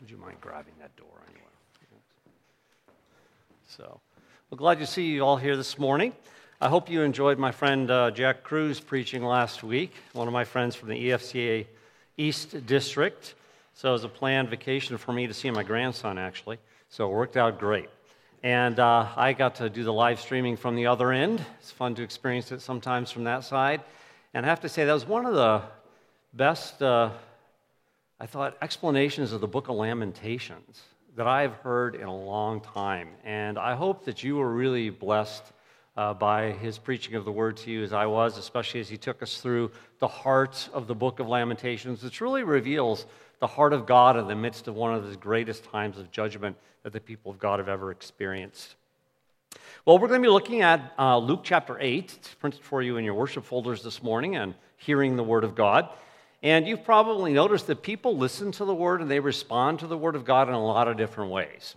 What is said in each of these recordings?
Would you mind grabbing that door anyway? So, well, glad to see you all here this morning. I hope you enjoyed my friend uh, Jack Cruz preaching last week, one of my friends from the EFCA East District. So it was a planned vacation for me to see my grandson, actually. So it worked out great. And uh, I got to do the live streaming from the other end. It's fun to experience it sometimes from that side. And I have to say, that was one of the best, uh, I thought, explanations of the book of Lamentations that I've heard in a long time. And I hope that you were really blessed uh, by his preaching of the word to you as I was, especially as he took us through the heart of the book of Lamentations, which really reveals the heart of God in the midst of one of the greatest times of judgment that the people of God have ever experienced. Well, we're going to be looking at uh, Luke chapter 8. It's printed for you in your worship folders this morning and hearing the Word of God. And you've probably noticed that people listen to the Word and they respond to the Word of God in a lot of different ways,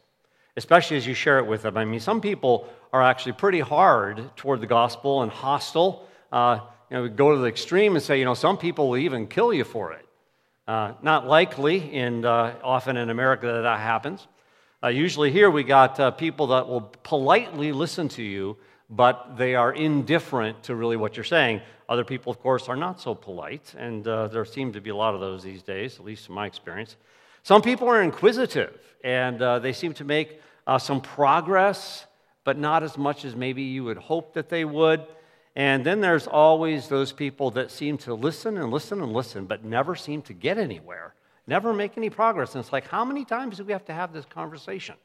especially as you share it with them. I mean, some people are actually pretty hard toward the gospel and hostile. Uh, you know, go to the extreme and say, you know, some people will even kill you for it. Uh, not likely, and uh, often in America that, that happens. Uh, usually here we got uh, people that will politely listen to you, but they are indifferent to really what you're saying. Other people, of course, are not so polite, and uh, there seem to be a lot of those these days, at least in my experience. Some people are inquisitive, and uh, they seem to make some progress, but not as much as maybe you would hope that they would. And then there's always those people that seem to listen and listen and listen, but never seem to get anywhere, never make any progress. And it's like, how many times do we have to have this conversation?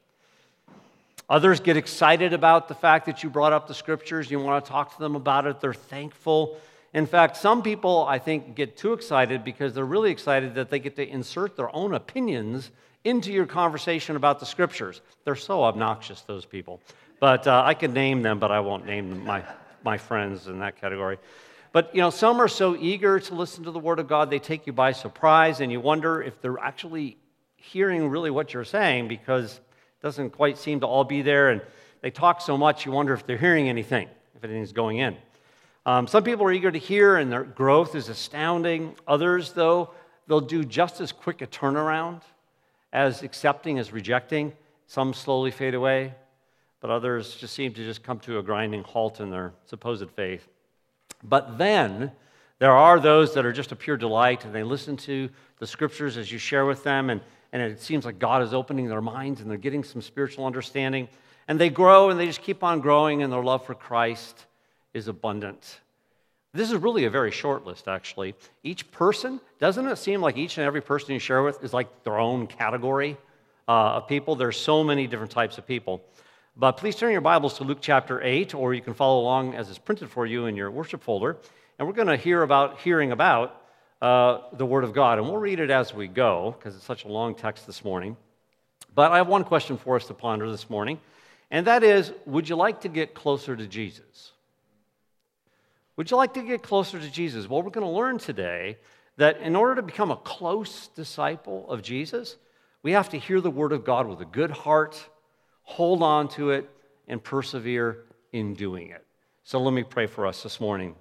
Others get excited about the fact that you brought up the scriptures. You want to talk to them about it. They're thankful. In fact, some people, I think, get too excited because they're really excited that they get to insert their own opinions into your conversation about the scriptures. They're so obnoxious, those people. But uh, I could name them, but I won't name my my friends in that category. But you know, some are so eager to listen to the Word of God, they take you by surprise, and you wonder if they're actually hearing really what you're saying because doesn't quite seem to all be there. And they talk so much, you wonder if they're hearing anything, if anything's going in. Um, some people are eager to hear, and their growth is astounding. Others, though, they'll do just as quick a turnaround as accepting as rejecting. Some slowly fade away but others just seem to just come to a grinding halt in their supposed faith. But then there are those that are just a pure delight and they listen to the scriptures as you share with them, and, and it seems like God is opening their minds and they're getting some spiritual understanding. And they grow and they just keep on growing, and their love for Christ is abundant. This is really a very short list, actually. Each person, doesn't it seem like each and every person you share with is like their own category uh, of people? There's so many different types of people. But please turn your Bibles to Luke chapter 8, or you can follow along as it's printed for you in your worship folder. And we're going to hear about hearing about uh, the Word of God. And we'll read it as we go, because it's such a long text this morning. But I have one question for us to ponder this morning, and that is Would you like to get closer to Jesus? Would you like to get closer to Jesus? Well, we're going to learn today that in order to become a close disciple of Jesus, we have to hear the Word of God with a good heart hold on to it, and persevere in doing it. So let me pray for us this morning.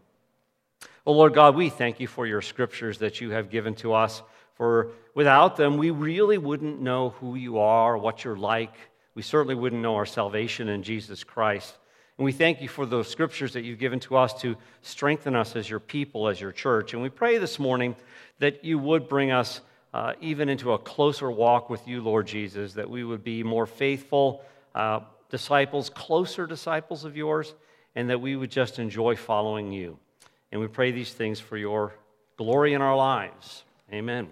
Oh Lord God, we thank you for your scriptures that you have given to us. For without them, we really wouldn't know who you are, what you're like. We certainly wouldn't know our salvation in Jesus Christ. And we thank you for those scriptures that you've given to us to strengthen us as your people, as your church. And we pray this morning that you would bring us uh, even into a closer walk with you, Lord Jesus, that we would be more faithful uh, disciples, closer disciples of yours, and that we would just enjoy following you. And we pray these things for your glory in our lives. Amen.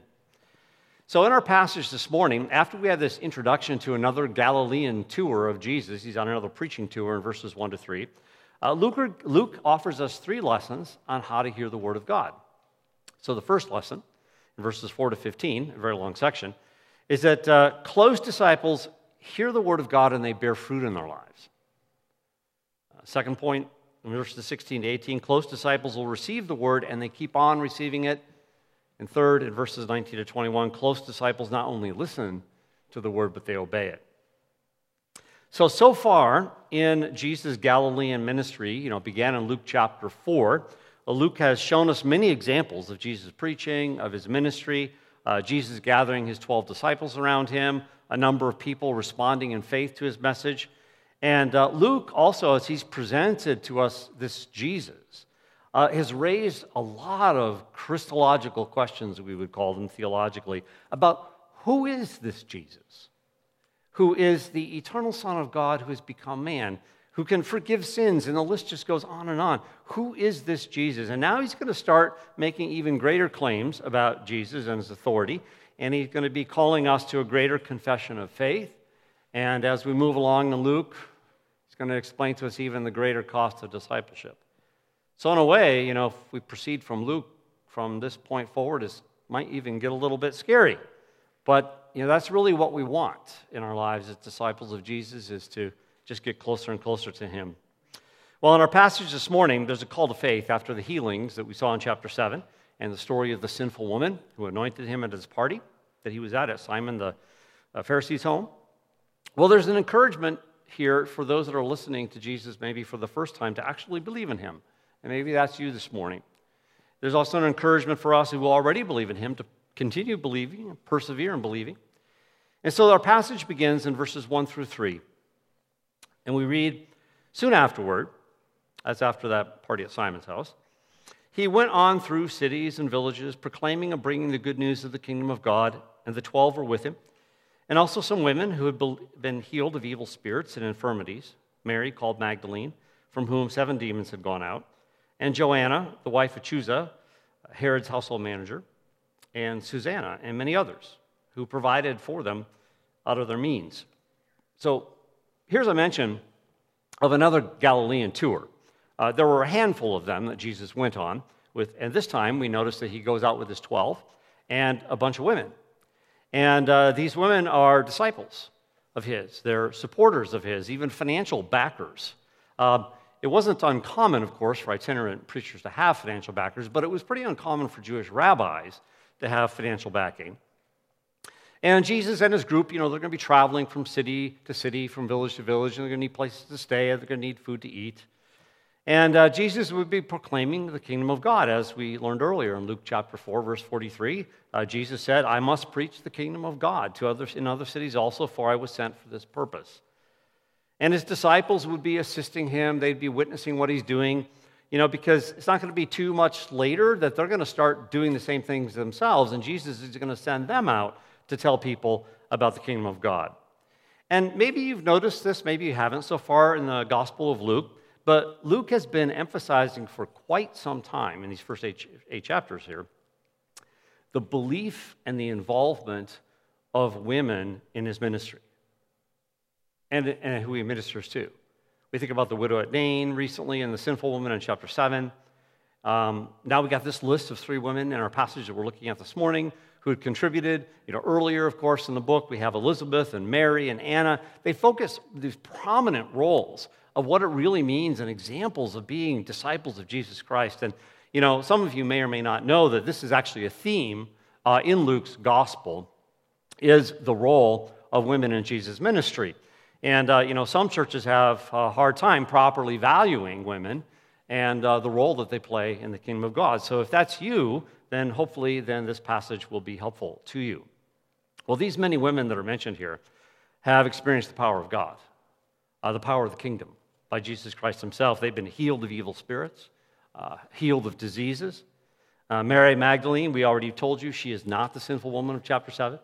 So, in our passage this morning, after we have this introduction to another Galilean tour of Jesus, he's on another preaching tour in verses 1 to 3, uh, Luke, Luke offers us three lessons on how to hear the Word of God. So, the first lesson, in verses 4 to 15, a very long section, is that uh, close disciples hear the word of God and they bear fruit in their lives. Uh, second point, in verses 16 to 18, close disciples will receive the word and they keep on receiving it. And third, in verses 19 to 21, close disciples not only listen to the word, but they obey it. So, so far in Jesus' Galilean ministry, you know, began in Luke chapter 4. Luke has shown us many examples of Jesus' preaching, of his ministry, uh, Jesus gathering his 12 disciples around him, a number of people responding in faith to his message. And uh, Luke also, as he's presented to us this Jesus, uh, has raised a lot of Christological questions, we would call them theologically, about who is this Jesus? Who is the eternal Son of God who has become man? who can forgive sins, and the list just goes on and on. Who is this Jesus? And now he's going to start making even greater claims about Jesus and his authority, and he's going to be calling us to a greater confession of faith. And as we move along in Luke, he's going to explain to us even the greater cost of discipleship. So, in a way, you know, if we proceed from Luke from this point forward, it might even get a little bit scary. But, you know, that's really what we want in our lives as disciples of Jesus is to just get closer and closer to Him. Well, in our passage this morning, there's a call to faith after the healings that we saw in chapter 7 and the story of the sinful woman who anointed him at his party that he was at at Simon the uh, Pharisee's home. Well, there's an encouragement here for those that are listening to Jesus maybe for the first time to actually believe in him. And maybe that's you this morning. There's also an encouragement for us who already believe in him to continue believing and persevere in believing. And so our passage begins in verses 1 through 3. And we read soon afterward, that's after that party at Simon's house, he went on through cities and villages, proclaiming and bringing the good news of the kingdom of God, and the twelve were with him, and also some women who had been healed of evil spirits and infirmities Mary, called Magdalene, from whom seven demons had gone out, and Joanna, the wife of Chuza, Herod's household manager, and Susanna, and many others who provided for them out of their means. So here's a mention of another Galilean tour. Uh, there were a handful of them that Jesus went on with, and this time we notice that he goes out with his 12 and a bunch of women. And uh, these women are disciples of his, they're supporters of his, even financial backers. Uh, it wasn't uncommon, of course, for itinerant preachers to have financial backers, but it was pretty uncommon for Jewish rabbis to have financial backing. And Jesus and his group, you know, they're going to be traveling from city to city, from village to village, and they're going to need places to stay, and they're going to need food to eat. And uh, Jesus would be proclaiming the kingdom of God, as we learned earlier in Luke chapter 4, verse 43. Uh, Jesus said, I must preach the kingdom of God to others in other cities also, for I was sent for this purpose. And his disciples would be assisting him, they'd be witnessing what he's doing, you know, because it's not going to be too much later that they're going to start doing the same things themselves, and Jesus is going to send them out to tell people about the kingdom of God. And maybe you've noticed this, maybe you haven't so far in the Gospel of Luke, but Luke has been emphasizing for quite some time in these first eight, eight chapters here the belief and the involvement of women in his ministry and, and who he ministers to. We think about the widow at Nain recently and the sinful woman in chapter 7. Um, now we got this list of three women in our passage that we're looking at this morning who had contributed. You know, earlier, of course, in the book, we have Elizabeth and Mary and Anna. They focus these prominent roles of what it really means and examples of being disciples of Jesus Christ. And, you know, some of you may or may not know that this is actually a theme uh, in Luke's gospel is the role of women in Jesus' ministry. And, uh, you know, some churches have a hard time properly valuing women and uh, the role that they play in the kingdom of God. So if that's you, then hopefully then this passage will be helpful to you. Well, these many women that are mentioned here have experienced the power of God, uh, the power of the kingdom by Jesus Christ himself. They've been healed of evil spirits, uh, healed of diseases. Uh, Mary Magdalene, we already told you, she is not the sinful woman of chapter 7,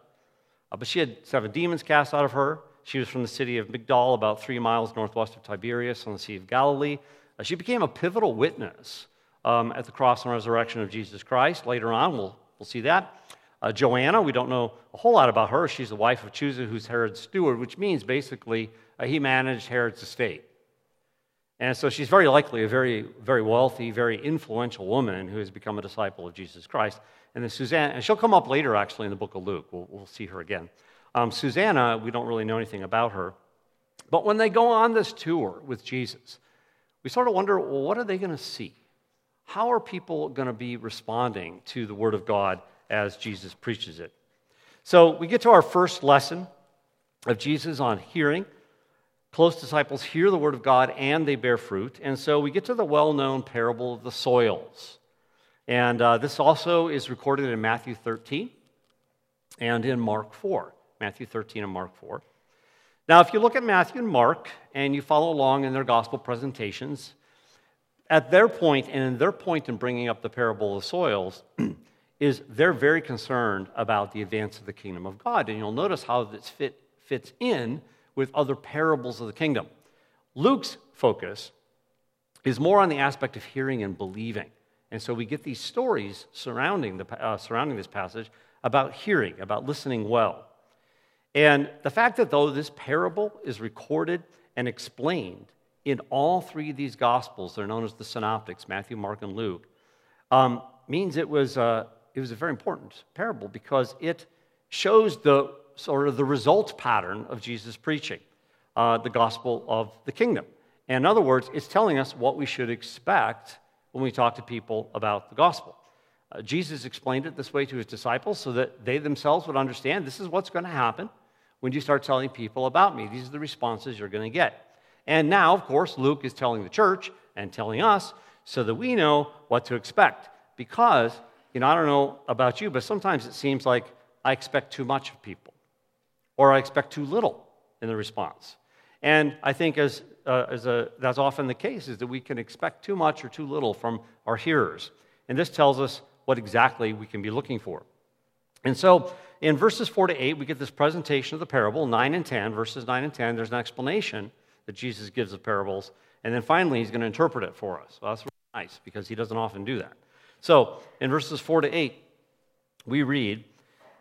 uh, but she had seven demons cast out of her. She was from the city of Migdal, about three miles northwest of Tiberias on the Sea of Galilee. Uh, she became a pivotal witness um, at the cross and resurrection of Jesus Christ. Later on, we'll, we'll see that. Uh, Joanna, we don't know a whole lot about her. She's the wife of Chuza, who's Herod's steward, which means basically uh, he managed Herod's estate. And so she's very likely a very, very wealthy, very influential woman who has become a disciple of Jesus Christ. And then Susanna, and she'll come up later actually in the book of Luke. We'll, we'll see her again. Um, Susanna, we don't really know anything about her. But when they go on this tour with Jesus, we sort of wonder well, what are they going to see? how are people going to be responding to the Word of God as Jesus preaches it? So we get to our first lesson of Jesus on hearing. Close disciples hear the Word of God and they bear fruit. And so we get to the well known parable of the soils. And uh, this also is recorded in Matthew 13. and in Mark 4, Matthew 13 and Mark 4. Now, if you look at Matthew and Mark and you follow along in their gospel presentations, at their point and in their point in bringing up the parable of the soils, is they're very concerned about the advance of the kingdom of God. And you'll notice how this fit, fits in with other parables of the kingdom. Luke's focus is more on the aspect of hearing and believing. And so we get these stories surrounding, the, uh, surrounding this passage about hearing, about listening well. And the fact that, though, this parable is recorded and explained in all three of these gospels, they're known as the synoptics Matthew, Mark, and Luke, um, means it was, uh, it was a very important parable because it shows the sort of the result pattern of Jesus' preaching, uh, the gospel of the kingdom. And in other words, it's telling us what we should expect when we talk to people about the gospel. Uh, Jesus explained it this way to his disciples so that they themselves would understand this is what's going to happen when you start telling people about me. These are the responses you're going to get. And now, of course, Luke is telling the church and telling us so that we know what to expect. Because, you know, I don't know about you, but sometimes it seems like I expect too much of people or I expect too little in the response. And I think as, uh, as a, that's often the case, is that we can expect too much or too little from our hearers. And this tells us what exactly we can be looking for. And so in verses 4 to 8, we get this presentation of the parable, 9 and 10, verses 9 and 10. There's an explanation that Jesus gives of parables. And then finally, he's going to interpret it for us. Well, that's really nice because he doesn't often do that. So in verses 4 to 8, we read,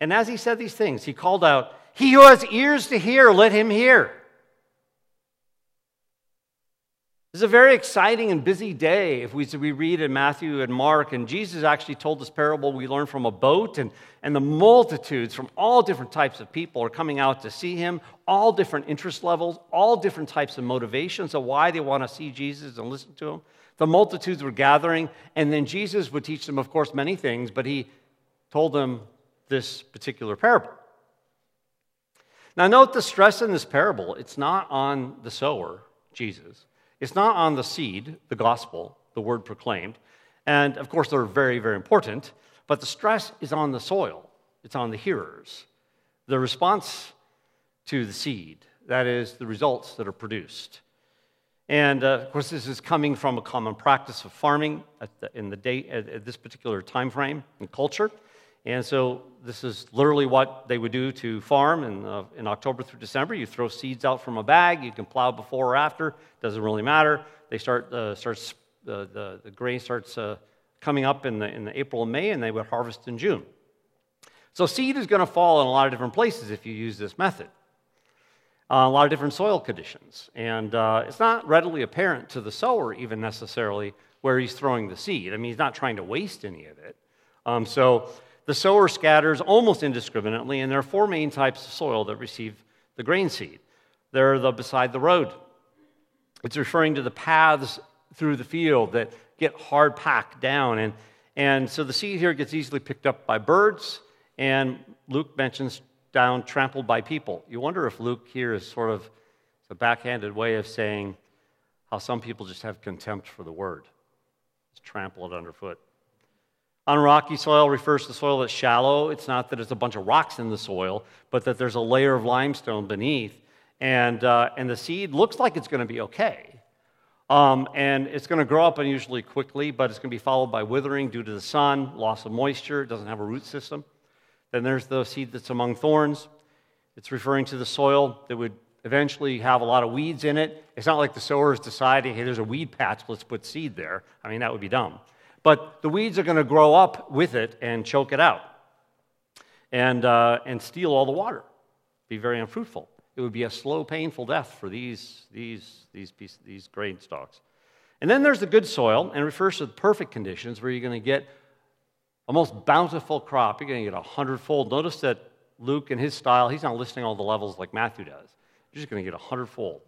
And as he said these things, he called out, He who has ears to hear, let him hear. This is a very exciting and busy day if we, we read in Matthew and Mark. And Jesus actually told this parable we learn from a boat, and, and the multitudes from all different types of people are coming out to see him, all different interest levels, all different types of motivations of why they want to see Jesus and listen to him. The multitudes were gathering, and then Jesus would teach them, of course, many things, but he told them this particular parable. Now, note the stress in this parable. It's not on the sower, Jesus. It's not on the seed, the gospel, the word proclaimed. And of course, they're very, very important. But the stress is on the soil, it's on the hearers. The response to the seed, that is, the results that are produced. And uh, of course, this is coming from a common practice of farming the, in the day, at this particular time frame and culture. And so this is literally what they would do to farm in, uh, in October through December. You throw seeds out from a bag. You can plow before or after. Doesn't really matter. They start, uh, starts, uh, the, the grain starts uh, coming up in the, in the April and May, and they would harvest in June. So seed is going to fall in a lot of different places if you use this method. Uh, a lot of different soil conditions. And uh, it's not readily apparent to the sower, even necessarily, where he's throwing the seed. I mean, he's not trying to waste any of it. Um, so the sower scatters almost indiscriminately, and there are four main types of soil that receive the grain seed. They're the beside the road. It's referring to the paths through the field that get hard packed down. And, and so the seed here gets easily picked up by birds, and Luke mentions down trampled by people. You wonder if Luke here is sort of a backhanded way of saying how some people just have contempt for the word. It's trampled underfoot. Unrocky soil refers to soil that's shallow. It's not that it's a bunch of rocks in the soil, but that there's a layer of limestone beneath. And, uh, and the seed looks like it's going to be okay. Um, and it's going to grow up unusually quickly, but it's going to be followed by withering due to the sun, loss of moisture, it doesn't have a root system. Then there's the seed that's among thorns. It's referring to the soil that would eventually have a lot of weeds in it. It's not like the sower is deciding, hey, there's a weed patch, let's put seed there. I mean, that would be dumb. But the weeds are going to grow up with it and choke it out and, uh, and steal all the water, be very unfruitful. It would be a slow, painful death for these, these, these, pieces, these grain stalks. And then there's the good soil, and refers to the perfect conditions where you're going to get a most bountiful crop. You're going to get a hundredfold. Notice that Luke, in his style, he's not listing all the levels like Matthew does. You're just going to get a hundredfold.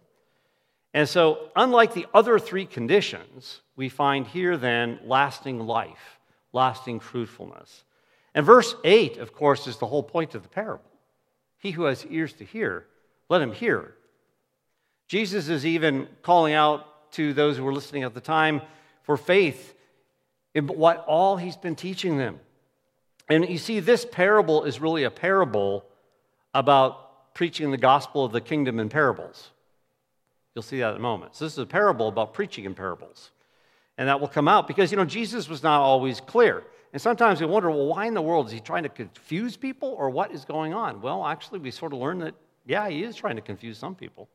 And so, unlike the other three conditions, we find here then lasting life, lasting fruitfulness. And verse 8, of course, is the whole point of the parable. He who has ears to hear, let him hear. Jesus is even calling out to those who were listening at the time for faith in what all he's been teaching them. And you see, this parable is really a parable about preaching the gospel of the kingdom in parables. You'll see that in a moment. So, this is a parable about preaching in parables. And that will come out because, you know, Jesus was not always clear. And sometimes we wonder, well, why in the world? Is he trying to confuse people or what is going on? Well, actually, we sort of learn that, yeah, he is trying to confuse some people.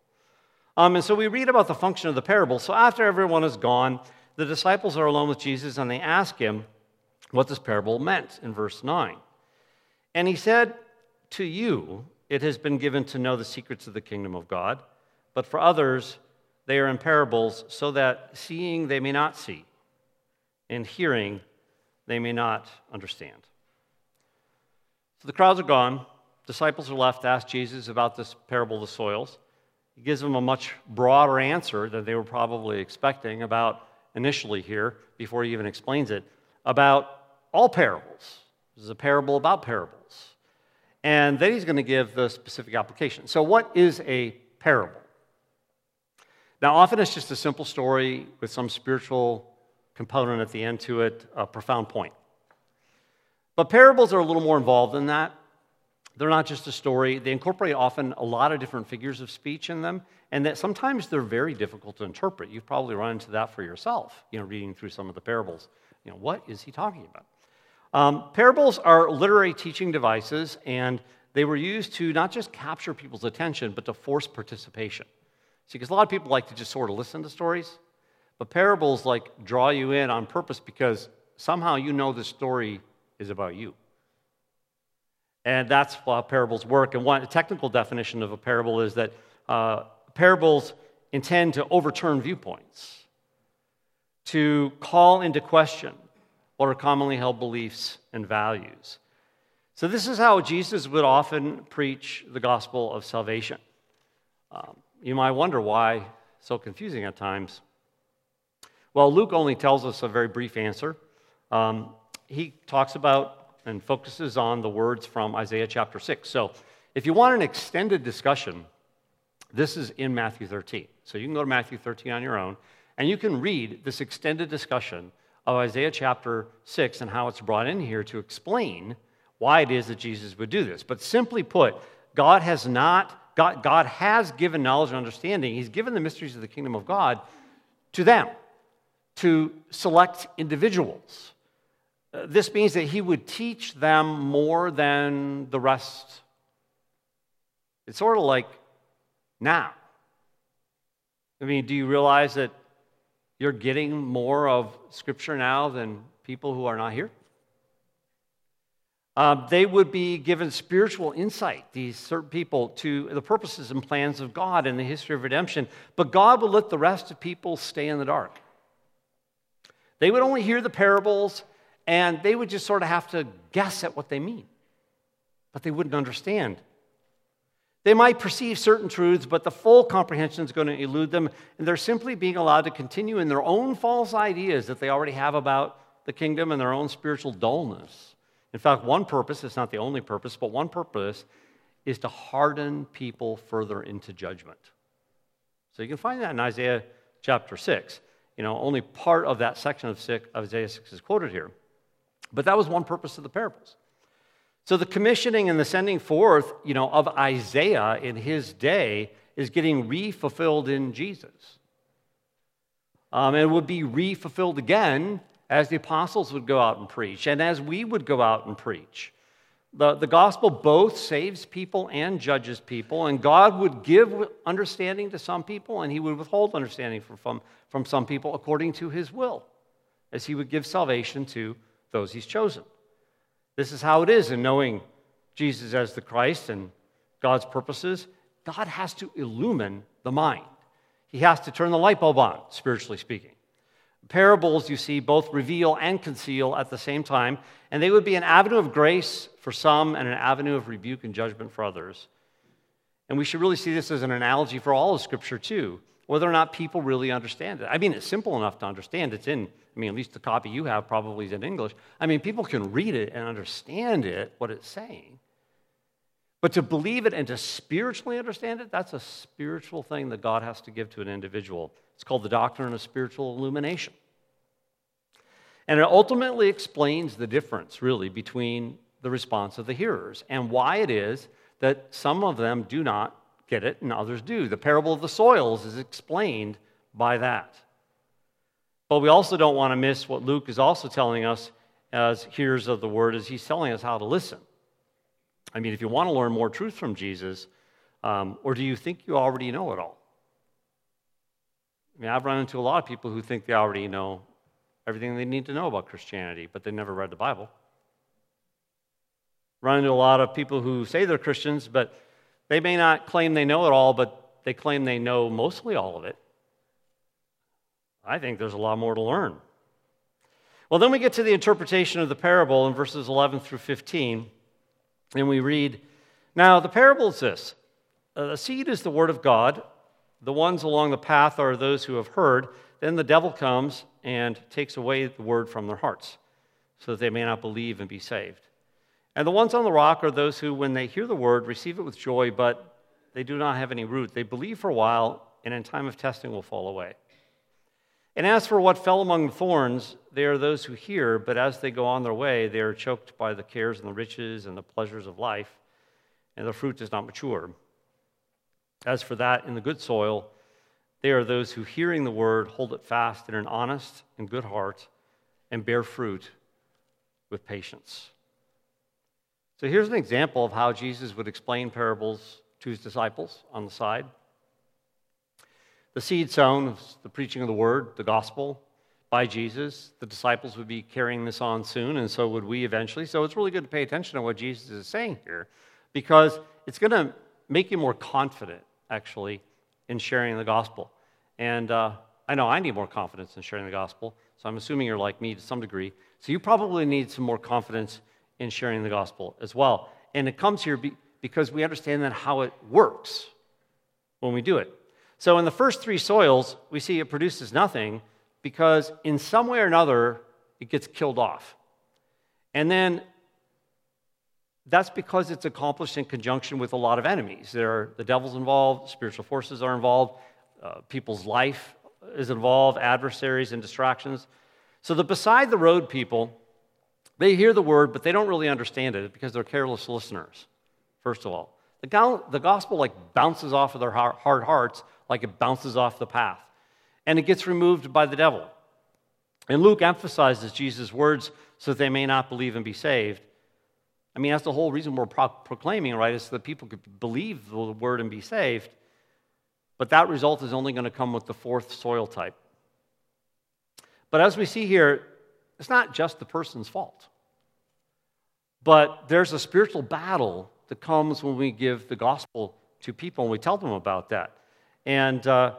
Um, and so we read about the function of the parable. So after everyone is gone, the disciples are alone with Jesus and they ask him what this parable meant in verse 9. And he said, To you it has been given to know the secrets of the kingdom of God, but for others they are in parables, so that seeing they may not see, and hearing they may not understand. So the crowds are gone. Disciples are left to ask Jesus about this parable of the soils. He gives them a much broader answer than they were probably expecting about initially here, before he even explains it, about all parables. This is a parable about parables. And then he's going to give the specific application. So, what is a parable? Now, often it's just a simple story with some spiritual component at the end to it, a profound point. But parables are a little more involved than that. They're not just a story, they incorporate often a lot of different figures of speech in them, and that sometimes they're very difficult to interpret. You've probably run into that for yourself, you know, reading through some of the parables. You know, what is he talking about? Um, parables are literary teaching devices, and they were used to not just capture people's attention, but to force participation. See, because a lot of people like to just sort of listen to stories, but parables like draw you in on purpose because somehow you know the story is about you. And that's how parables work. And one technical definition of a parable is that uh, parables intend to overturn viewpoints, to call into question what are commonly held beliefs and values. So, this is how Jesus would often preach the gospel of salvation. Um, you might wonder why so confusing at times. Well, Luke only tells us a very brief answer. Um, he talks about and focuses on the words from Isaiah chapter 6. So, if you want an extended discussion, this is in Matthew 13. So, you can go to Matthew 13 on your own, and you can read this extended discussion of Isaiah chapter 6 and how it's brought in here to explain why it is that Jesus would do this. But simply put, God has not, God, God has given knowledge and understanding. He's given the mysteries of the kingdom of God to them, to select individuals. Uh, this means that He would teach them more than the rest. It's sort of like now. I mean, do you realize that you're getting more of Scripture now than people who are not here. Uh, they would be given spiritual insight, these certain people, to the purposes and plans of God and the history of redemption. But God would let the rest of people stay in the dark. They would only hear the parables and they would just sort of have to guess at what they mean. But they wouldn't understand they might perceive certain truths, but the full comprehension is going to elude them, and they're simply being allowed to continue in their own false ideas that they already have about the kingdom and their own spiritual dullness. In fact, one purpose, it's not the only purpose, but one purpose is to harden people further into judgment. So you can find that in Isaiah chapter 6. You know, only part of that section of, Isaiah 6 is quoted here. But that was one purpose of the parables. So the commissioning and the sending forth, you know, of Isaiah in his day is getting re-fulfilled in Jesus. Um, and it would be re-fulfilled again as the apostles would go out and preach, and as we would go out and preach. The, the gospel both saves people and judges people, and God would give understanding to some people, and He would withhold understanding from, from, from some people according to His will, as He would give salvation to those He's chosen. This is how it is in knowing Jesus as the Christ and God's purposes. God has to illumine the mind, He has to turn the light bulb on, spiritually speaking. Parables, you see, both reveal and conceal at the same time, and they would be an avenue of grace for some and an avenue of rebuke and judgment for others. And we should really see this as an analogy for all of Scripture, too, whether or not people really understand it. I mean, it's simple enough to understand. It's in, I mean, at least the copy you have probably is in English. I mean, people can read it and understand it, what it's saying. But to believe it and to spiritually understand it, that's a spiritual thing that God has to give to an individual. It's called the doctrine of spiritual illumination. And it ultimately explains the difference, really, between the response of the hearers and why it is that some of them do not get it and others do. The parable of the soils is explained by that. But we also don't want to miss what Luke is also telling us as hearers of the word, is he's telling us how to listen. I mean, if you want to learn more truth from Jesus, um, or do you think you already know it all? I mean, I've run into a lot of people who think they already know everything they need to know about Christianity, but they never read the Bible. Run into a lot of people who say they're Christians, but they may not claim they know it all, but they claim they know mostly all of it. I think there's a lot more to learn. Well, then we get to the interpretation of the parable in verses 11 through 15. And we read, Now the parable is this the seed is the word of God. The ones along the path are those who have heard. Then the devil comes and takes away the word from their hearts, so that they may not believe and be saved. And the ones on the rock are those who, when they hear the word, receive it with joy, but they do not have any root. They believe for a while, and in time of testing will fall away. And as for what fell among the thorns, they are those who hear, but as they go on their way, they are choked by the cares and the riches and the pleasures of life, and the fruit does not mature. As for that in the good soil, they are those who, hearing the word, hold it fast in an honest and good heart and bear fruit with patience. So here's an example of how Jesus would explain parables to his disciples on the side. The seed sown is the preaching of the word, the gospel by Jesus. The disciples would be carrying this on soon, and so would we eventually. So it's really good to pay attention to what Jesus is saying here because it's going to make you more confident, actually, in sharing the gospel. And uh, I know I need more confidence in sharing the gospel, so I'm assuming you're like me to some degree. So you probably need some more confidence in sharing the gospel as well. And it comes here because we understand then how it works when we do it. So in the first three soils, we see it produces nothing because in some way or another, it gets killed off. And then that's because it's accomplished in conjunction with a lot of enemies. There are the devil's involved, spiritual forces are involved, uh, people's life is involved, adversaries and distractions. So the beside the road people, they hear the word, but they don't really understand it because they're careless listeners, first of all. The, the gospel like bounces off of their hard hearts like it bounces off the path. And it gets removed by the devil. And Luke emphasizes Jesus' words so that they may not believe and be saved. I mean, that's the whole reason we're pro- proclaiming, right? Is so that people could believe the word and be saved. But that result is only going to come with the fourth soil type. But as we see here, it's not just the person's fault. But there's a spiritual battle that comes when we give the gospel to people and we tell them about that. And uh,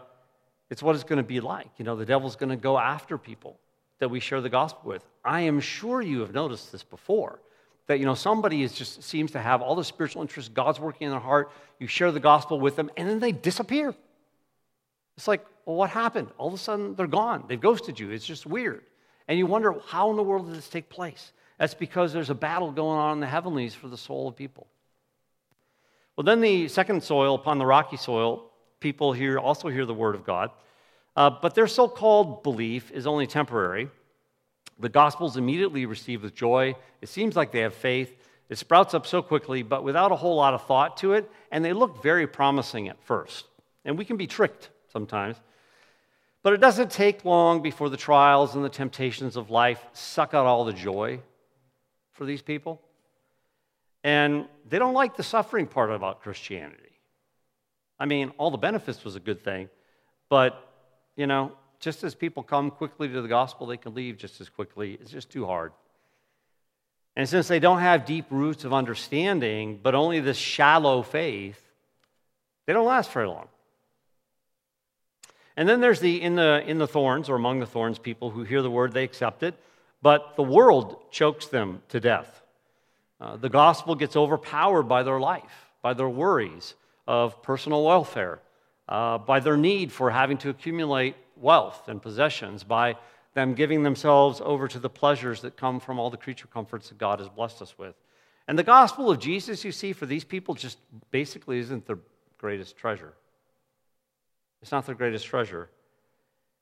it's what it's going to be like. You know, the devil's going to go after people that we share the gospel with. I am sure you have noticed this before. That, you know, somebody is just seems to have all the spiritual interest, God's working in their heart, you share the gospel with them, and then they disappear. It's like, well, what happened? All of a sudden, they're gone. They've ghosted you. It's just weird. And you wonder, how in the world did this take place? That's because there's a battle going on in the heavenlies for the soul of people. Well, then the second soil, upon the rocky soil, people here also hear the word of God, uh, but their so called belief is only temporary. The gospel's immediately received with joy. It seems like they have faith. It sprouts up so quickly, but without a whole lot of thought to it, and they look very promising at first. And we can be tricked sometimes. But it doesn't take long before the trials and the temptations of life suck out all the joy for these people. And they don't like the suffering part about Christianity. I mean, all the benefits was a good thing, but, you know, just as people come quickly to the gospel, they can leave just as quickly. It's just too hard. And since they don't have deep roots of understanding, but only this shallow faith, they don't last very long. And then there's the in, the in the thorns or among the thorns people who hear the word, they accept it, but the world chokes them to death. Uh, the gospel gets overpowered by their life, by their worries of personal welfare, uh, by their need for having to accumulate wealth and possessions, by them giving themselves over to the pleasures that come from all the creature comforts that God has blessed us with. And the gospel of Jesus, you see, for these people just basically isn't their greatest treasure. It's not their greatest treasure.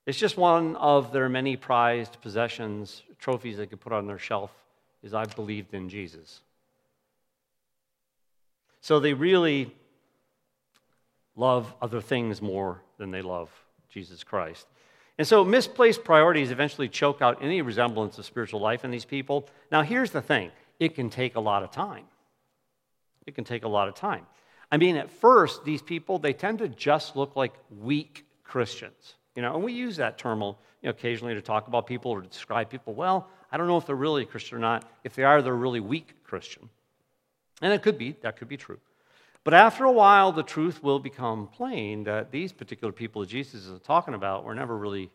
It's just one of their many prized possessions, trophies they could put on their shelf, is I've believed in Jesus. So they really love other things more than they love Jesus Christ. And so misplaced priorities eventually choke out any resemblance of spiritual life in these people. Now, here's the thing it can take a lot of time. It can take a lot of time. I mean, at first, these people, they tend to just look like weak Christians. You know, and we use that term you know, occasionally to talk about people or to describe people. Well, I don't know if they're really a Christian or not. If they are, they're a really weak Christian. And it could be, that could be true. But after a while, the truth will become plain that these particular people that Jesus is talking about were never really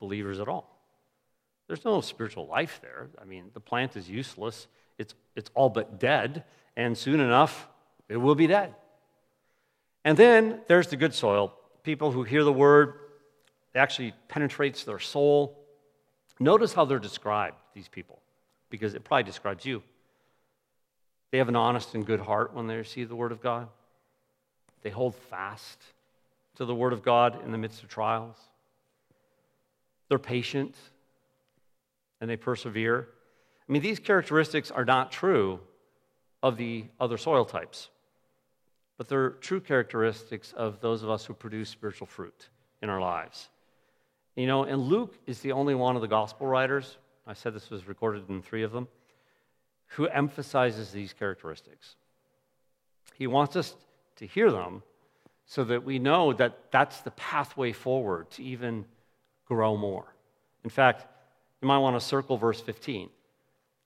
believers at all. There's no spiritual life there. I mean, the plant is useless, it's, it's all but dead, and soon enough, it will be dead. And then there's the good soil people who hear the word, it actually penetrates their soul. Notice how they're described, these people, because it probably describes you. They have an honest and good heart when they receive the word of God. They hold fast to the word of God in the midst of trials. They're patient and they persevere. I mean, these characteristics are not true of the other soil types but they're true characteristics of those of us who produce spiritual fruit in our lives. You know, and Luke is the only one of the gospel writers, I said this was recorded in three of them, who emphasizes these characteristics. He wants us to hear them so that we know that that's the pathway forward to even grow more. In fact, you might want to circle verse 15.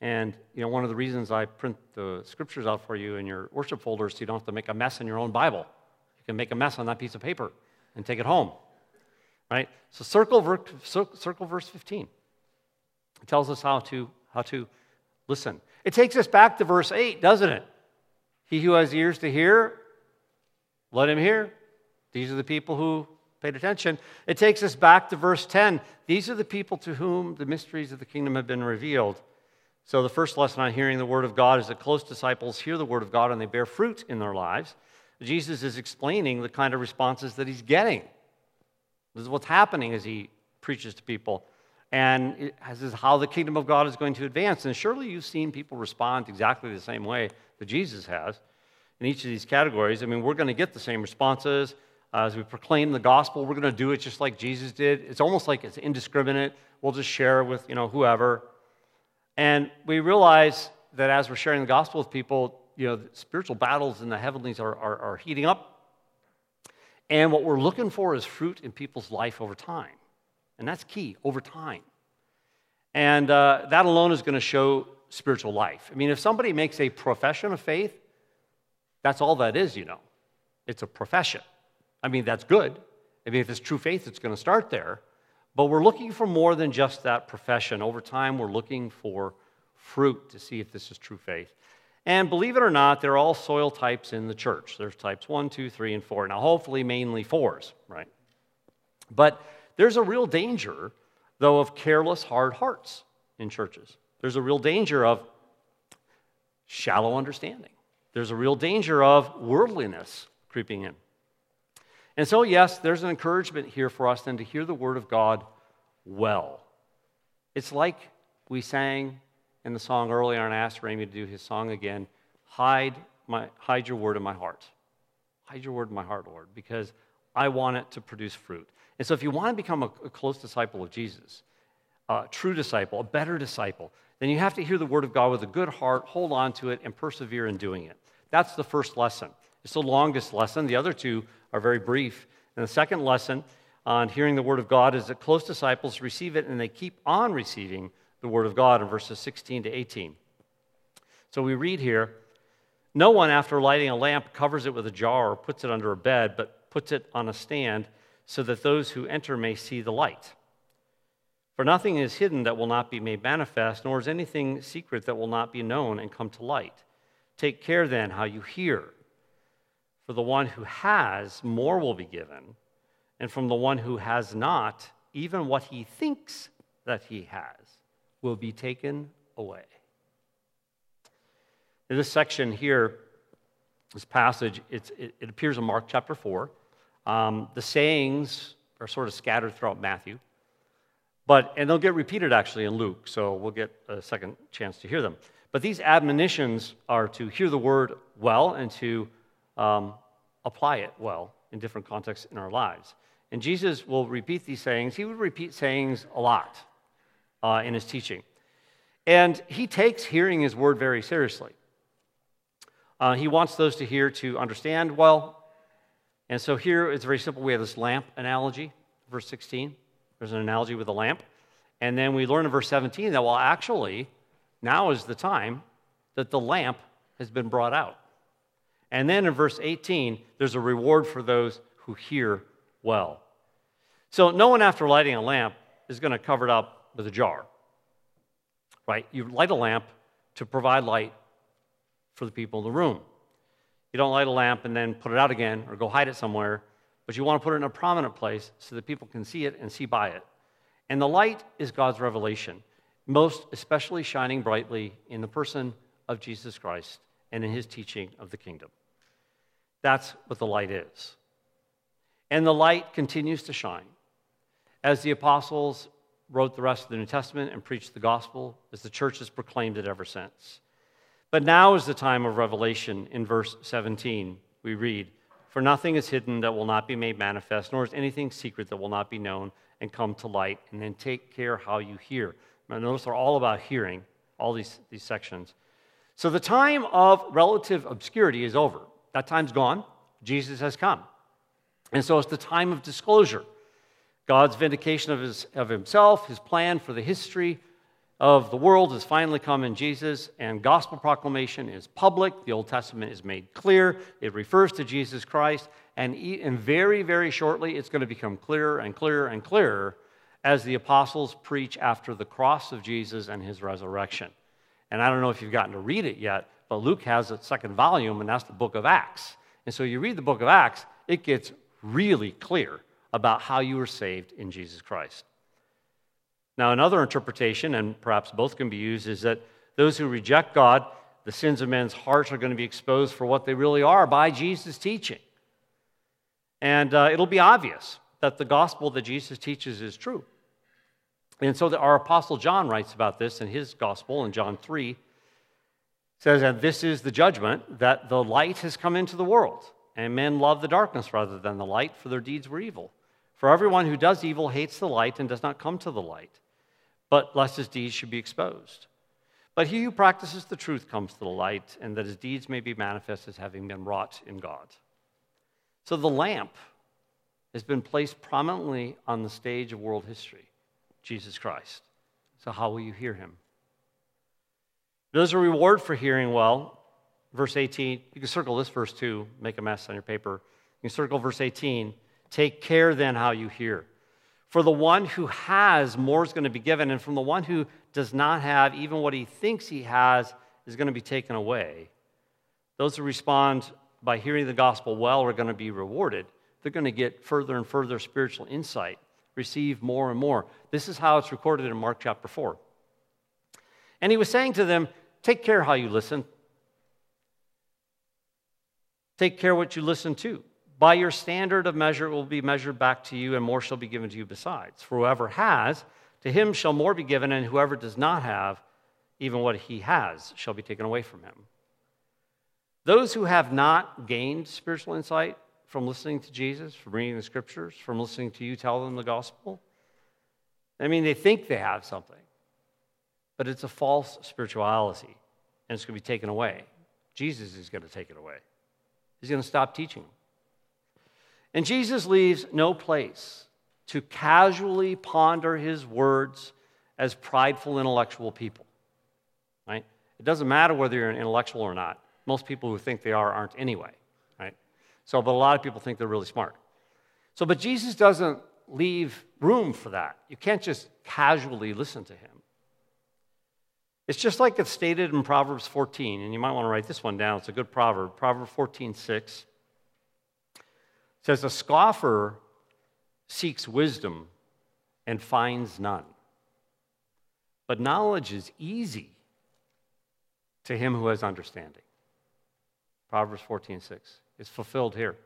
And you know, one of the reasons I print the scriptures out for you in your worship folders so you don't have to make a mess in your own Bible. You can make a mess on that piece of paper and take it home. Right? So circle, circle verse 15. It tells us how to, how to listen. It takes us back to verse 8, doesn't it? He who has ears to hear, let him hear. These are the people who paid attention. It takes us back to verse 10. These are the people to whom the mysteries of the kingdom have been revealed. So, the first lesson on hearing the Word of God is that close disciples hear the Word of God and they bear fruit in their lives. Jesus is explaining the kind of responses that he's getting. This is what's happening as he preaches to people. And this is how the kingdom of God is going to advance. And surely you've seen people respond exactly the same way that Jesus has in each of these categories. I mean, we're going to get the same responses. Uh, as we proclaim the gospel, we're going to do it just like Jesus did. It's almost like it's indiscriminate. We'll just share with, you know, whoever. And we realize that as we're sharing the gospel with people, you know, spiritual battles in the heavenlies are, are, are heating up. And what we're looking for is fruit in people's life over time. And that's key, over time. And uh, that alone is going to show spiritual life. I mean, if somebody makes a profession of faith, that's all that is, you know. It's a profession. I mean, that's good. I mean, if it's true faith, it's going to start there. But we're looking for more than just that profession. Over time, we're looking for fruit to see if this is true faith. And believe it or not, there are all soil types in the church. There's types one, two, three, and four. Now, hopefully, mainly fours, right? But there's a real danger, though, of careless, hard hearts in churches. There's a real danger of shallow understanding. There's a real danger of worldliness creeping in. And so, yes, there's an encouragement here for us then to hear the word of God well. It's like we sang in the song earlier, and asked Ramy to do his song again hide, my, hide your word in my heart. Hide your word in my heart, Lord, because I want it to produce fruit. And so, if you want to become a, a close disciple of Jesus, a true disciple, a better disciple, then you have to hear the word of God with a good heart, hold on to it, and persevere in doing it. That's the first lesson. It's the longest lesson. The other two are very brief. And the second lesson on hearing the Word of God is that close disciples receive it and they keep on receiving the Word of God in verses 16 to 18. So we read here No one, after lighting a lamp, covers it with a jar or puts it under a bed, but puts it on a stand so that those who enter may see the light. For nothing is hidden that will not be made manifest, nor is anything secret that will not be known and come to light. Take care then how you hear. For the one who has, more will be given, and from the one who has not, even what he thinks that he has will be taken away. In this section here, this passage, it, it, appears in Mark chapter 4. Um, the sayings are sort of scattered throughout Matthew, but, and they'll get repeated actually in Luke, so we'll get a second chance to hear them. But these admonitions are to hear the word well and to um, apply it well in different contexts in our lives. And Jesus will repeat these sayings. He would repeat sayings a lot uh, in his teaching. And he takes hearing his word very seriously. Uh, he wants those to hear to understand well. And so here it's very simple. We have this lamp analogy, verse 16. There's an analogy with a lamp. And then we learn in verse 17 that, well, actually, now is the time that the lamp has been brought out. And then in verse 18, there's a reward for those who hear well. So no one, after lighting a lamp, is going to cover it up with a jar. Right? You light a lamp to provide light for the people in the room. You don't light a lamp and then put it out again or go hide it somewhere, but you want to put it in a prominent place so that people can see it and see by it. And the light is God's revelation, most especially shining brightly in the person of Jesus Christ and in his teaching of the kingdom. That's what the light is. And the light continues to shine. As the apostles wrote the rest of the New Testament and preached the gospel, as the church has proclaimed it ever since. But now is the time of revelation. In verse 17, we read, For nothing is hidden that will not be made manifest, nor is anything secret that will not be known and come to light. And then take care how you hear. Now, notice they're all about hearing, all these, these sections. So the time of relative obscurity is over. That time's gone. Jesus has come. And so it's the time of disclosure. God's vindication of, his, of himself, his plan for the history of the world has finally come in Jesus, and gospel proclamation is public. The Old Testament is made clear. It refers to Jesus Christ. And, and very, very shortly, it's going to become clearer and clearer and clearer as the apostles preach after the cross of Jesus and his resurrection. And I don't know if you've gotten to read it yet, but Luke has a second volume, and that's the book of Acts. And so you read the book of Acts, it gets really clear about how you were saved in Jesus Christ. Now, another interpretation, and perhaps both can be used, is that those who reject God, the sins of men's hearts are going to be exposed for what they really are by Jesus' teaching. And uh, it'll be obvious that the gospel that Jesus teaches is true. And so our apostle John writes about this in his gospel in John 3 says that this is the judgment that the light has come into the world and men love the darkness rather than the light for their deeds were evil for everyone who does evil hates the light and does not come to the light but lest his deeds should be exposed. But he who practices the truth comes to the light, and that his deeds may be manifest as having been wrought in God. So the lamp has been placed prominently on the stage of world history Jesus Christ. So, how will you hear him? There's a reward for hearing well. Verse 18, you can circle this verse too, make a mess on your paper. You can circle verse 18. Take care then how you hear. For the one who has, more is going to be given, and from the one who does not have, even what he thinks he has is going to be taken away. Those who respond by hearing the gospel well are going to be rewarded. They're going to get further and further spiritual insight, receive more and more. This is how it's recorded in Mark chapter 4. And he was saying to them, Take care how you listen. Take care what you listen to. By your standard of measure, it will be measured back to you, and more shall be given to you besides. For whoever has, to him shall more be given, and whoever does not have, even what he has shall be taken away from him. Those who have not gained spiritual insight from listening to Jesus, from reading the scriptures, from listening to you tell them the gospel, I mean, they think they have something, but it's a false spirituality, and it's going to be taken away. Jesus is going to take it away, He's going to stop teaching. And Jesus leaves no place to casually ponder his words as prideful intellectual people. Right? It doesn't matter whether you're an intellectual or not. Most people who think they are aren't anyway. Right? So, but a lot of people think they're really smart. So, but Jesus doesn't leave room for that. You can't just casually listen to him. It's just like it's stated in Proverbs 14, and you might want to write this one down. It's a good proverb. Proverbs 14, 6 says, A scoffer seeks wisdom and finds none. But knowledge is easy to him who has understanding. Proverbs 14, 6 is fulfilled here,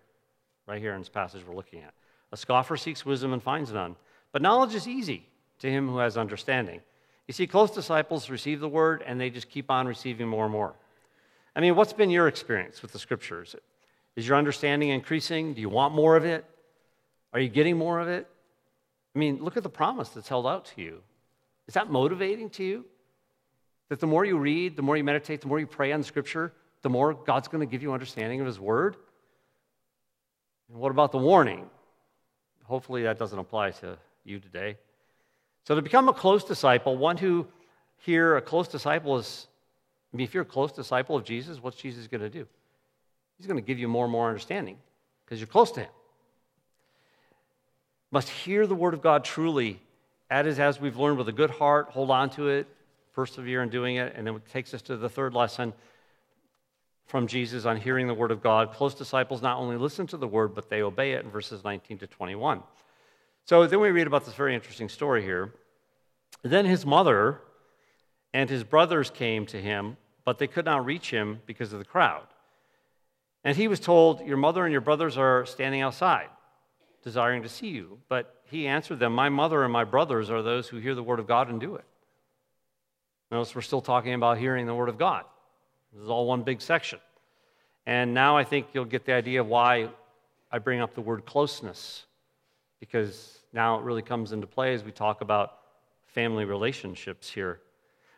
right here in this passage we're looking at. A scoffer seeks wisdom and finds none, but knowledge is easy to him who has understanding. You see, close disciples receive the word and they just keep on receiving more and more. I mean, what's been your experience with the scriptures? Is your understanding increasing? Do you want more of it? Are you getting more of it? I mean, look at the promise that's held out to you. Is that motivating to you? That the more you read, the more you meditate, the more you pray on Scripture, the more God's going to give you understanding of His Word? And what about the warning? Hopefully, that doesn't apply to you today. So, to become a close disciple, one who here, a close disciple is, I mean, if you're a close disciple of Jesus, what's Jesus going to do? He's going to give you more and more understanding because you're close to Him. Must hear the Word of God truly, as, as we've learned, with a good heart, hold on to it, persevere in doing it. And then it takes us to the third lesson from Jesus on hearing the Word of God. Close disciples not only listen to the Word, but they obey it in verses 19 to 21. So then we read about this very interesting story here. Then his mother and his brothers came to him, but they could not reach him because of the crowd. And he was told, Your mother and your brothers are standing outside, desiring to see you. But he answered them, My mother and my brothers are those who hear the word of God and do it. Notice we're still talking about hearing the word of God. This is all one big section. And now I think you'll get the idea of why I bring up the word closeness, because now it really comes into play as we talk about family relationships here.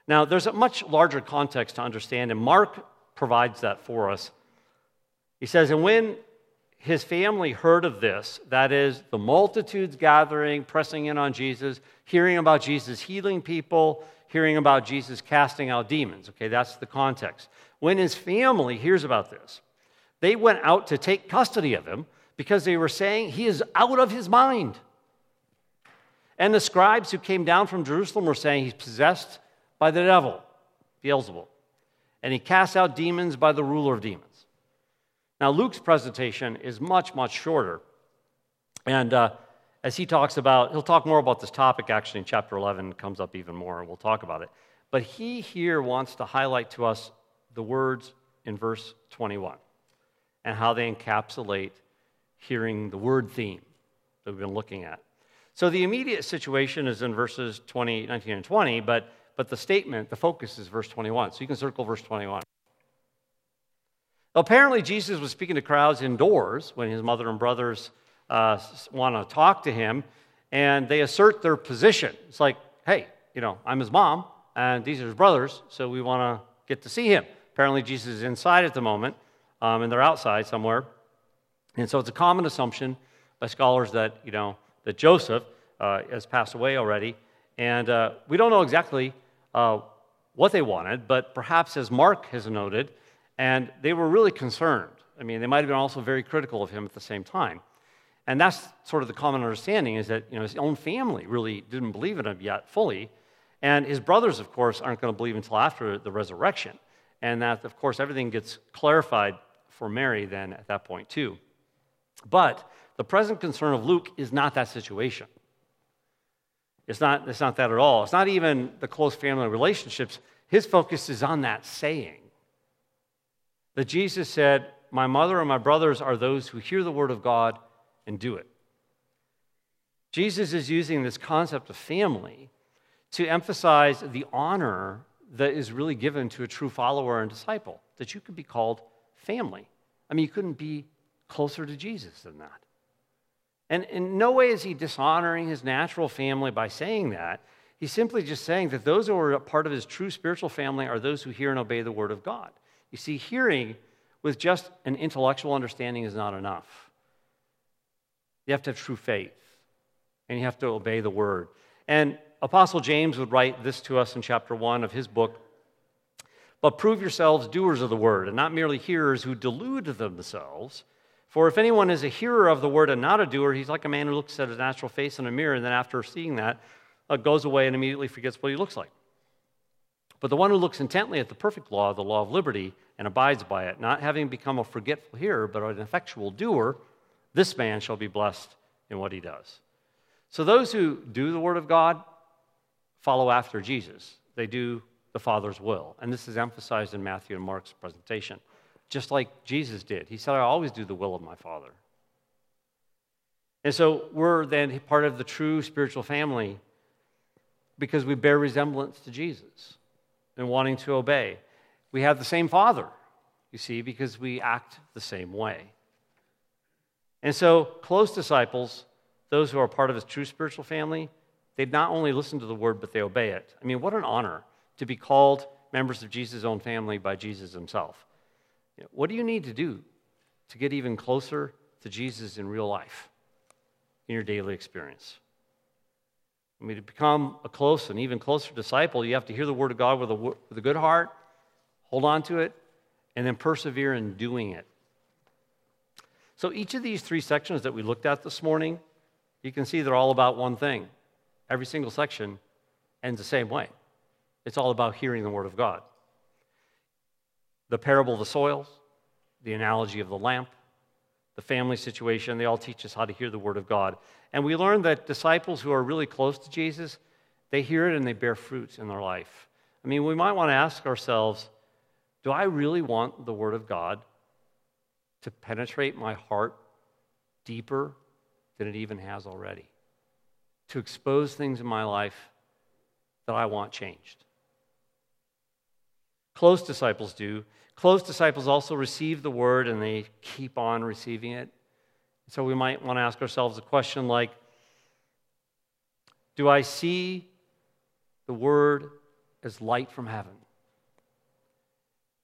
Now, there's a much larger context to understand, and Mark provides that for us. He says, And when his family heard of this, that is, the multitudes gathering, pressing in on Jesus, hearing about Jesus healing people, hearing about Jesus casting out demons. Okay, that's the context. When his family hears about this, they went out to take custody of him because they were saying he is out of his mind. And the scribes who came down from Jerusalem were saying he's possessed by the devil, Beelzebul, and he casts out demons by the ruler of demons. Now, Luke's presentation is much, much shorter. And uh, as he talks about, he'll talk more about this topic actually in chapter 11, it comes up even more, and we'll talk about it. But he here wants to highlight to us the words in verse 21 and how they encapsulate hearing the word theme that we've been looking at. So the immediate situation is in verses 20, 19 and 20, but, but the statement, the focus is verse 21. So you can circle verse 21. Apparently, Jesus was speaking to crowds indoors when his mother and brothers uh, want to talk to him, and they assert their position. It's like, hey, you know, I'm his mom, and these are his brothers, so we want to get to see him. Apparently, Jesus is inside at the moment, um, and they're outside somewhere. And so it's a common assumption by scholars that, you know, that Joseph uh, has passed away already. And uh, we don't know exactly uh, what they wanted, but perhaps as Mark has noted, and they were really concerned. I mean, they might have been also very critical of him at the same time. And that's sort of the common understanding is that you know, his own family really didn't believe in him yet fully. And his brothers, of course, aren't going to believe until after the resurrection. And that, of course, everything gets clarified for Mary then at that point, too. But the present concern of Luke is not that situation. It's not, it's not that at all. It's not even the close family relationships. His focus is on that saying that Jesus said, My mother and my brothers are those who hear the word of God and do it. Jesus is using this concept of family to emphasize the honor that is really given to a true follower and disciple, that you could be called family. I mean, you couldn't be closer to Jesus than that. And in no way is he dishonoring his natural family by saying that. He's simply just saying that those who are part of his true spiritual family are those who hear and obey the word of God. You see, hearing with just an intellectual understanding is not enough. You have to have true faith, and you have to obey the word. And Apostle James would write this to us in chapter 1 of his book But prove yourselves doers of the word, and not merely hearers who delude themselves. For if anyone is a hearer of the word and not a doer, he's like a man who looks at his natural face in a mirror and then after seeing that, uh, goes away and immediately forgets what he looks like. But the one who looks intently at the perfect law, the law of liberty, and abides by it, not having become a forgetful hearer, but an effectual doer, this man shall be blessed in what he does. So those who do the word of God follow after Jesus. They do the Father's will. And this is emphasized in Matthew and Mark's presentation, just like Jesus did. He said, I always do the will of my Father. And so we're then part of the true spiritual family because we bear resemblance to Jesus and wanting to obey. We have the same Father, you see, because we act the same way. And so, close disciples, those who are part of his true spiritual family, they not only listen to the word, but they obey it. I mean, what an honor to be called members of Jesus' own family by Jesus himself. What do you need to do to get even closer to Jesus in real life, in your daily experience? I mean, to become a close and even closer disciple, you have to hear the word of God with a, with a good heart, hold on to it, and then persevere in doing it. So, each of these three sections that we looked at this morning, you can see they're all about one thing. Every single section ends the same way it's all about hearing the word of God. The parable of the soils, the analogy of the lamp, the family situation, they all teach us how to hear the word of God. And we learn that disciples who are really close to Jesus, they hear it and they bear fruit in their life. I mean, we might want to ask ourselves do I really want the word of God to penetrate my heart deeper than it even has already? To expose things in my life that I want changed? Close disciples do. Close disciples also receive the word and they keep on receiving it. So we might want to ask ourselves a question like Do I see the word as light from heaven?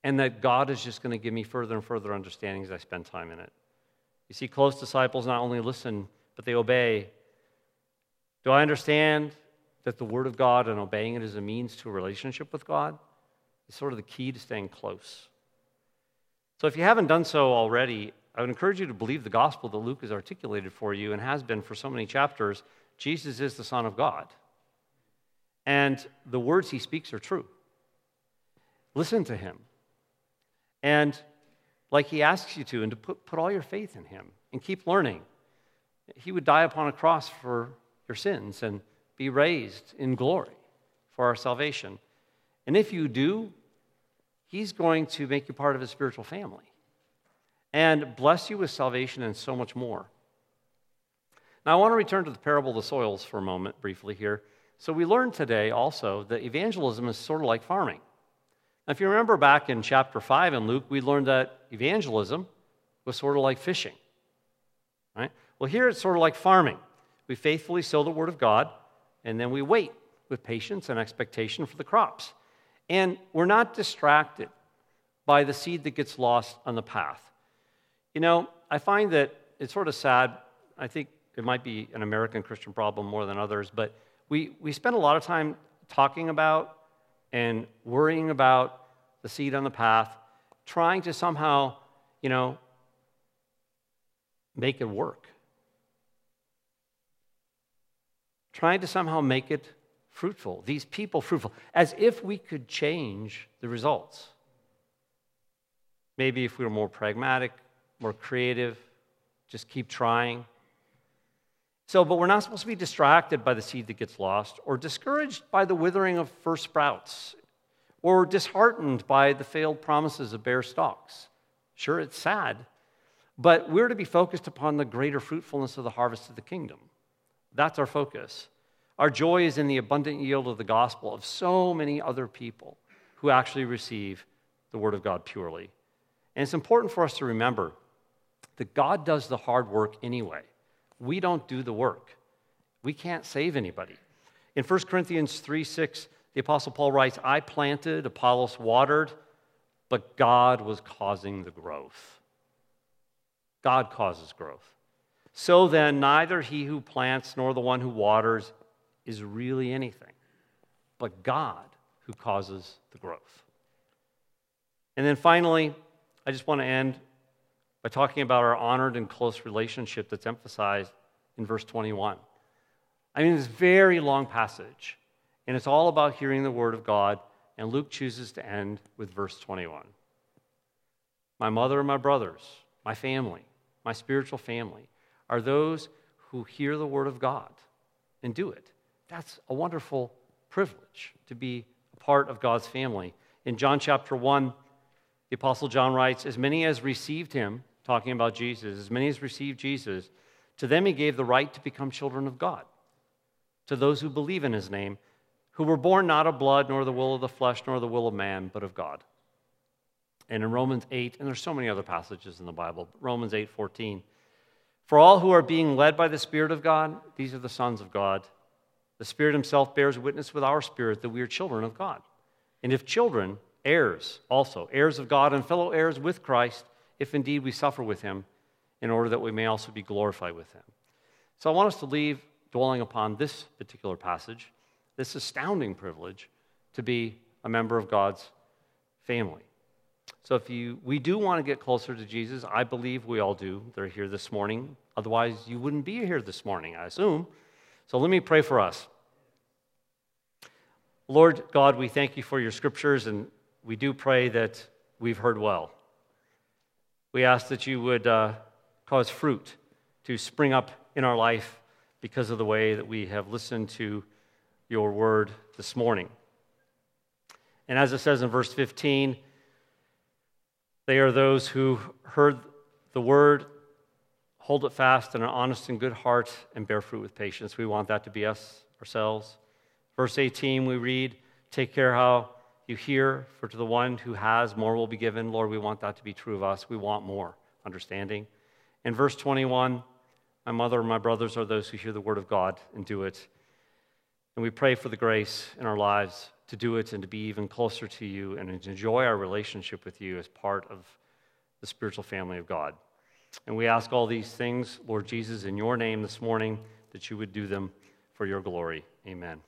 And that God is just going to give me further and further understanding as I spend time in it. You see, close disciples not only listen, but they obey. Do I understand that the Word of God and obeying it is a means to a relationship with God? It's sort of the key to staying close. So if you haven't done so already, I would encourage you to believe the gospel that Luke has articulated for you and has been for so many chapters. Jesus is the Son of God. And the words he speaks are true. Listen to him. And like he asks you to, and to put, put all your faith in him and keep learning. He would die upon a cross for your sins and be raised in glory for our salvation. And if you do, he's going to make you part of his spiritual family and bless you with salvation and so much more. Now, I want to return to the parable of the soils for a moment briefly here. So, we learned today also that evangelism is sort of like farming. If you remember back in chapter 5 in Luke, we learned that evangelism was sort of like fishing. Right? Well, here it's sort of like farming. We faithfully sow the word of God, and then we wait with patience and expectation for the crops. And we're not distracted by the seed that gets lost on the path. You know, I find that it's sort of sad. I think it might be an American Christian problem more than others, but we, we spend a lot of time talking about and worrying about the seed on the path, trying to somehow, you know, make it work. Trying to somehow make it fruitful, these people fruitful, as if we could change the results. Maybe if we were more pragmatic, more creative, just keep trying. So, but we're not supposed to be distracted by the seed that gets lost, or discouraged by the withering of first sprouts, or disheartened by the failed promises of bare stalks. Sure, it's sad, but we're to be focused upon the greater fruitfulness of the harvest of the kingdom. That's our focus. Our joy is in the abundant yield of the gospel of so many other people who actually receive the word of God purely. And it's important for us to remember that God does the hard work anyway. We don't do the work. We can't save anybody. In 1 Corinthians 3 6, the Apostle Paul writes, I planted, Apollos watered, but God was causing the growth. God causes growth. So then, neither he who plants nor the one who waters is really anything, but God who causes the growth. And then finally, I just want to end by talking about our honored and close relationship that's emphasized in verse 21. I mean, it's a very long passage, and it's all about hearing the word of God, and Luke chooses to end with verse 21. My mother and my brothers, my family, my spiritual family, are those who hear the word of God and do it. That's a wonderful privilege to be a part of God's family. In John chapter 1, the Apostle John writes, As many as received him, talking about Jesus, as many as received Jesus, to them he gave the right to become children of God, to those who believe in his name, who were born not of blood, nor the will of the flesh, nor the will of man, but of God. And in Romans 8, and there's so many other passages in the Bible, Romans 8 14. For all who are being led by the Spirit of God, these are the sons of God. The Spirit Himself bears witness with our spirit that we are children of God. And if children, heirs also, heirs of God and fellow heirs with Christ, if indeed we suffer with Him, in order that we may also be glorified with Him. So I want us to leave dwelling upon this particular passage, this astounding privilege to be a member of God's family. So if you we do want to get closer to Jesus, I believe we all do. They're here this morning. Otherwise, you wouldn't be here this morning, I assume. So let me pray for us. Lord God, we thank you for your scriptures, and we do pray that we've heard well. We ask that you would uh, cause fruit to spring up in our life because of the way that we have listened to your word this morning. And as it says in verse 15, they are those who heard the word, hold it fast in an honest and good heart, and bear fruit with patience. We want that to be us ourselves. Verse 18, we read, Take care how you hear, for to the one who has, more will be given. Lord, we want that to be true of us. We want more understanding. In verse 21, my mother and my brothers are those who hear the word of God and do it. And we pray for the grace in our lives to do it and to be even closer to you and to enjoy our relationship with you as part of the spiritual family of God. And we ask all these things, Lord Jesus, in your name this morning, that you would do them for your glory. Amen.